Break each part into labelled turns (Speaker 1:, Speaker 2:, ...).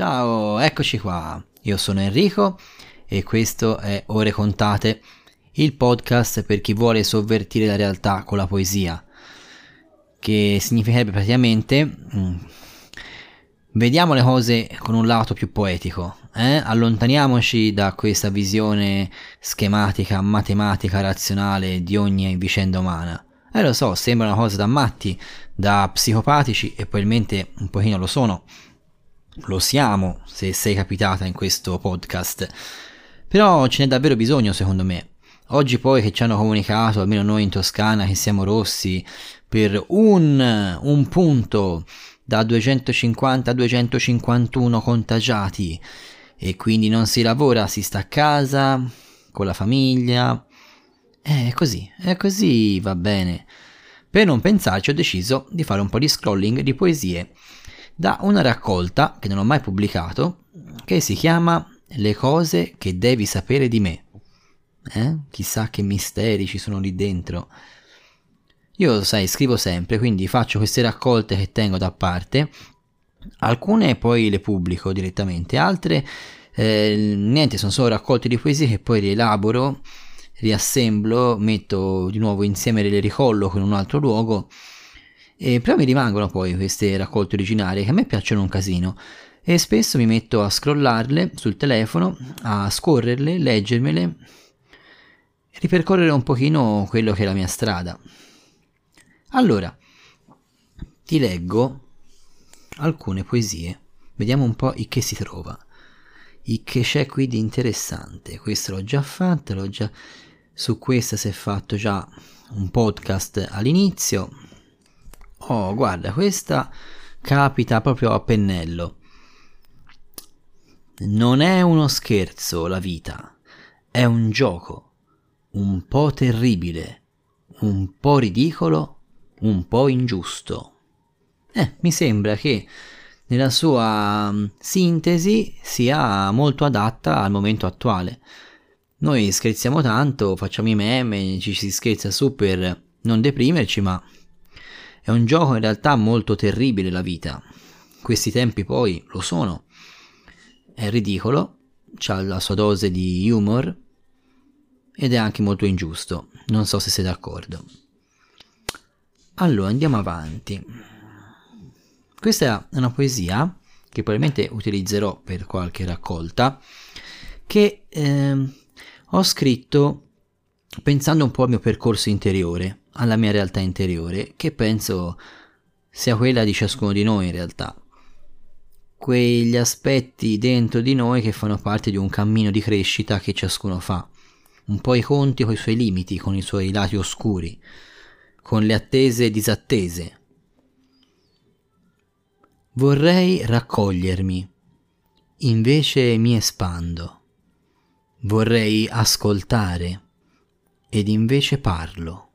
Speaker 1: Ciao, eccoci qua. Io sono Enrico e questo è Ore Contate, il podcast per chi vuole sovvertire la realtà con la poesia, che significherebbe praticamente mm, vediamo le cose con un lato più poetico, eh? allontaniamoci da questa visione schematica, matematica, razionale di ogni vicenda umana. Eh lo so, sembra una cosa da matti, da psicopatici e probabilmente un pochino lo sono. Lo siamo se sei capitata in questo podcast. Però ce n'è davvero bisogno secondo me. Oggi poi che ci hanno comunicato, almeno noi in Toscana, che siamo rossi per un, un punto da 250 a 251 contagiati e quindi non si lavora, si sta a casa con la famiglia. Eh, è così, è così, va bene. Per non pensarci ho deciso di fare un po' di scrolling di poesie da una raccolta che non ho mai pubblicato che si chiama Le cose che devi sapere di me. Eh? Chissà che misteri ci sono lì dentro. Io, sai, scrivo sempre, quindi faccio queste raccolte che tengo da parte. Alcune poi le pubblico direttamente, altre eh, niente, sono solo raccolte di poesie che poi rielaboro riassemblo, metto di nuovo insieme le ricolloco in un altro luogo e però mi rimangono poi queste raccolte originarie che a me piacciono un casino e spesso mi metto a scrollarle sul telefono, a scorrerle, leggermele ripercorrere un pochino quello che è la mia strada. Allora, ti leggo alcune poesie, vediamo un po' in che si trova. Il che c'è qui di interessante, questo l'ho già fatto, l'ho già su questa si è fatto già un podcast all'inizio. Oh, guarda, questa capita proprio a pennello. Non è uno scherzo la vita, è un gioco, un po' terribile, un po' ridicolo, un po' ingiusto. Eh, mi sembra che nella sua mm, sintesi sia molto adatta al momento attuale. Noi scherziamo tanto, facciamo i meme, ci si scherza su per non deprimerci, ma è un gioco in realtà molto terribile la vita. Questi tempi poi lo sono. È ridicolo, ha la sua dose di humor ed è anche molto ingiusto. Non so se sei d'accordo. Allora, andiamo avanti. Questa è una poesia che probabilmente utilizzerò per qualche raccolta che eh, ho scritto pensando un po' al mio percorso interiore, alla mia realtà interiore, che penso sia quella di ciascuno di noi in realtà. Quegli aspetti dentro di noi che fanno parte di un cammino di crescita che ciascuno fa, un po' i conti con i suoi limiti, con i suoi lati oscuri, con le attese e disattese. Vorrei raccogliermi, invece mi espando Vorrei ascoltare ed invece parlo.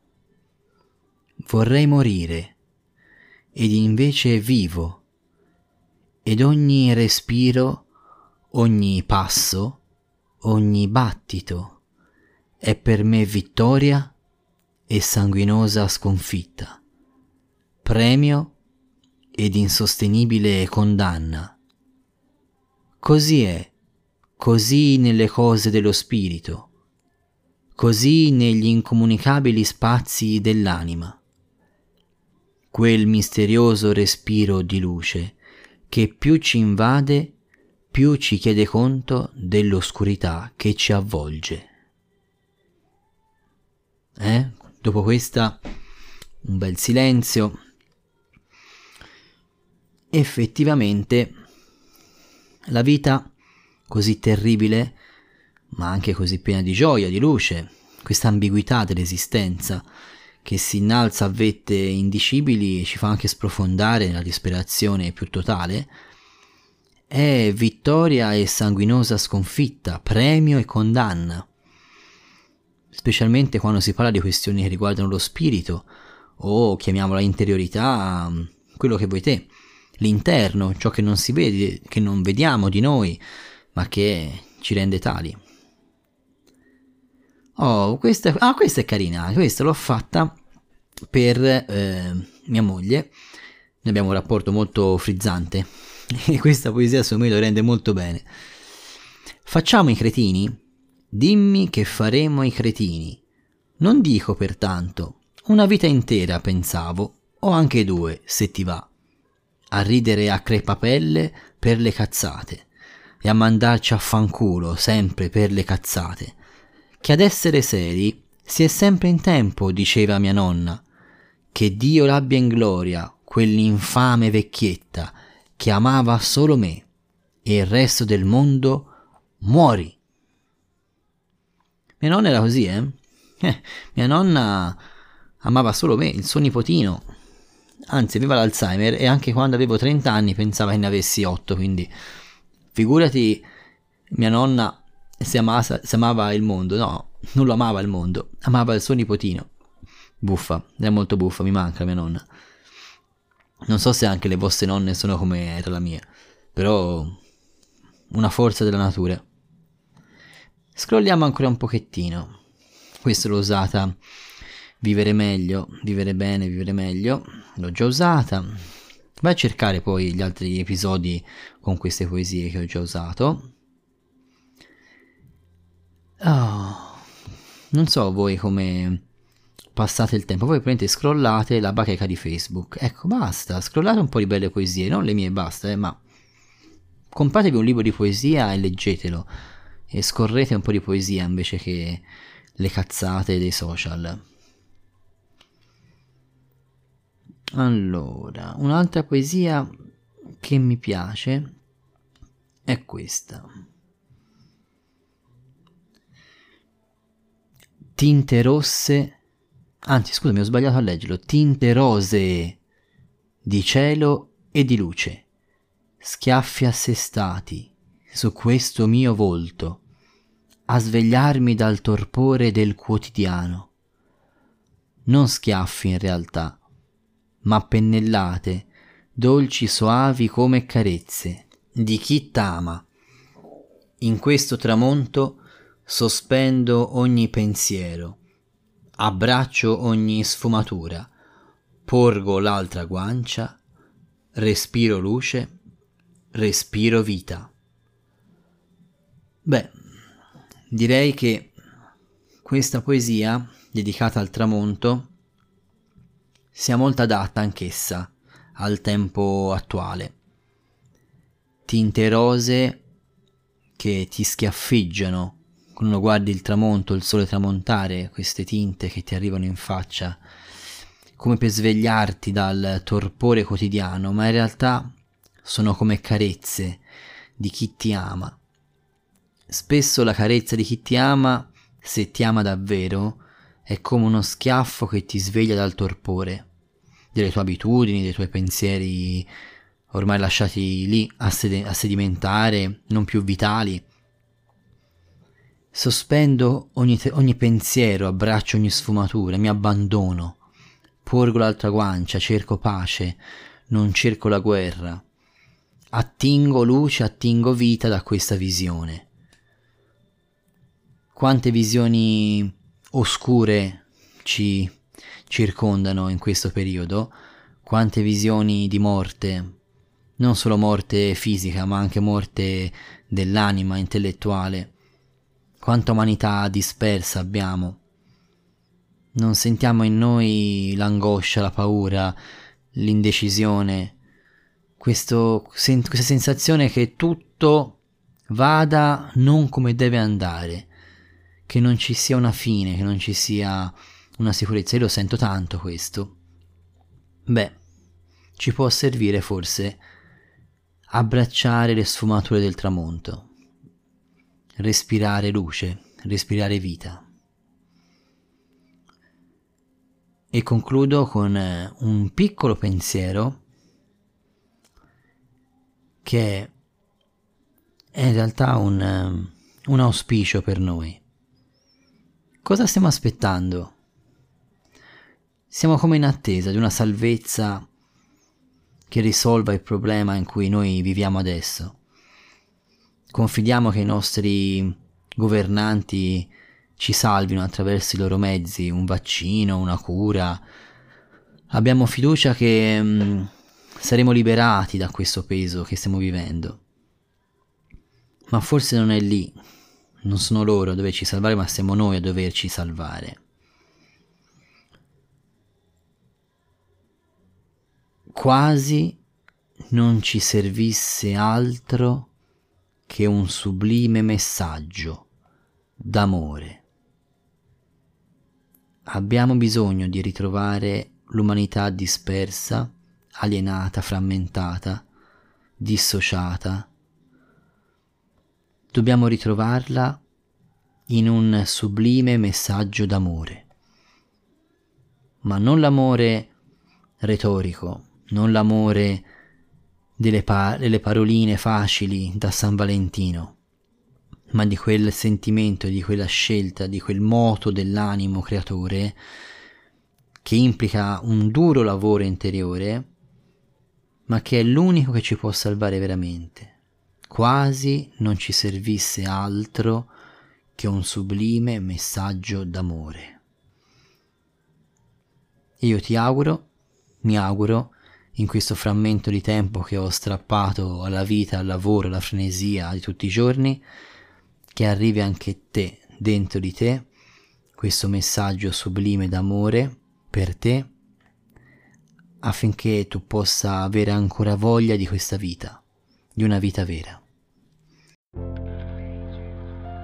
Speaker 1: Vorrei morire ed invece vivo. Ed ogni respiro, ogni passo, ogni battito è per me vittoria e sanguinosa sconfitta, premio ed insostenibile condanna. Così è così nelle cose dello spirito, così negli incomunicabili spazi dell'anima. Quel misterioso respiro di luce che più ci invade, più ci chiede conto dell'oscurità che ci avvolge. Eh? Dopo questa un bel silenzio. Effettivamente la vita così terribile, ma anche così piena di gioia, di luce, questa ambiguità dell'esistenza che si innalza a vette indicibili e ci fa anche sprofondare nella disperazione più totale, è vittoria e sanguinosa sconfitta, premio e condanna. Specialmente quando si parla di questioni che riguardano lo spirito, o chiamiamola interiorità, quello che vuoi te, l'interno, ciò che non si vede, che non vediamo di noi, ma che ci rende tali. Oh, questa, ah, questa è carina, questa l'ho fatta per eh, mia moglie. Noi abbiamo un rapporto molto frizzante, E questa poesia secondo me lo rende molto bene. Facciamo i cretini? Dimmi che faremo i cretini. Non dico pertanto, una vita intera pensavo, o anche due, se ti va, a ridere a crepapelle per le cazzate e a mandarci a fanculo sempre per le cazzate, che ad essere seri si è sempre in tempo, diceva mia nonna, che Dio l'abbia in gloria, quell'infame vecchietta che amava solo me e il resto del mondo muori. Mia nonna era così, eh? eh? Mia nonna amava solo me, il suo nipotino. Anzi, aveva l'Alzheimer e anche quando avevo 30 anni pensava che ne avessi 8, quindi figurati mia nonna se amava, se amava il mondo. No, non lo amava il mondo, amava il suo nipotino. Buffa, è molto buffa, mi manca mia nonna. Non so se anche le vostre nonne sono come era la mia, però una forza della natura. Scrolliamo ancora un pochettino. Questo l'ho usata vivere meglio, vivere bene, vivere meglio. L'ho già usata. Vai a cercare poi gli altri episodi con queste poesie che ho già usato. Oh, non so voi come passate il tempo, voi prendete scrollate la bacheca di Facebook. Ecco, basta, scrollate un po' di belle poesie, non le mie basta, eh, ma compratevi un libro di poesia e leggetelo e scorrete un po' di poesia invece che le cazzate dei social. Allora, un'altra poesia che mi piace è questa. Tinte rosse Anzi, scusami, ho sbagliato a leggerlo. Tinte rosee di cielo e di luce, schiaffi assestati su questo mio volto, a svegliarmi dal torpore del quotidiano. Non schiaffi in realtà, ma pennellate, dolci soavi come carezze, di chi t'ama. In questo tramonto sospendo ogni pensiero abbraccio ogni sfumatura, porgo l'altra guancia, respiro luce, respiro vita. Beh, direi che questa poesia, dedicata al tramonto, sia molto adatta anch'essa al tempo attuale. Tinte rose che ti schiaffeggiano quando guardi il tramonto, il sole tramontare, queste tinte che ti arrivano in faccia, come per svegliarti dal torpore quotidiano, ma in realtà sono come carezze di chi ti ama. Spesso la carezza di chi ti ama, se ti ama davvero, è come uno schiaffo che ti sveglia dal torpore, delle tue abitudini, dei tuoi pensieri ormai lasciati lì a, sed- a sedimentare, non più vitali Sospendo ogni, te- ogni pensiero, abbraccio ogni sfumatura, mi abbandono, porgo l'altra guancia, cerco pace, non cerco la guerra. Attingo luce, attingo vita da questa visione. Quante visioni oscure ci circondano in questo periodo, quante visioni di morte, non solo morte fisica, ma anche morte dell'anima intellettuale quanta umanità dispersa abbiamo. Non sentiamo in noi l'angoscia, la paura, l'indecisione, questo, sen- questa sensazione che tutto vada non come deve andare, che non ci sia una fine, che non ci sia una sicurezza. Io lo sento tanto questo. Beh, ci può servire forse abbracciare le sfumature del tramonto respirare luce, respirare vita. E concludo con eh, un piccolo pensiero che è in realtà un, eh, un auspicio per noi. Cosa stiamo aspettando? Siamo come in attesa di una salvezza che risolva il problema in cui noi viviamo adesso. Confidiamo che i nostri governanti ci salvino attraverso i loro mezzi, un vaccino, una cura. Abbiamo fiducia che mh, mm, saremo liberati da questo peso che stiamo vivendo. Ma forse non è lì, non sono loro a doverci salvare, ma siamo noi a doverci salvare. Quasi non ci servisse altro che un sublime messaggio d'amore. Abbiamo bisogno di ritrovare l'umanità dispersa, alienata, frammentata, dissociata. Dobbiamo ritrovarla in un sublime messaggio d'amore. Ma non l'amore retorico, non l'amore delle, pa- delle paroline facili da San Valentino, ma di quel sentimento, di quella scelta, di quel moto dell'animo creatore che implica un duro lavoro interiore, ma che è l'unico che ci può salvare veramente. Quasi non ci servisse altro che un sublime messaggio d'amore. Io ti auguro, mi auguro, in questo frammento di tempo che ho strappato alla vita, al lavoro, alla frenesia di tutti i giorni, che arrivi anche te, dentro di te, questo messaggio sublime d'amore per te, affinché tu possa avere ancora voglia di questa vita, di una vita vera.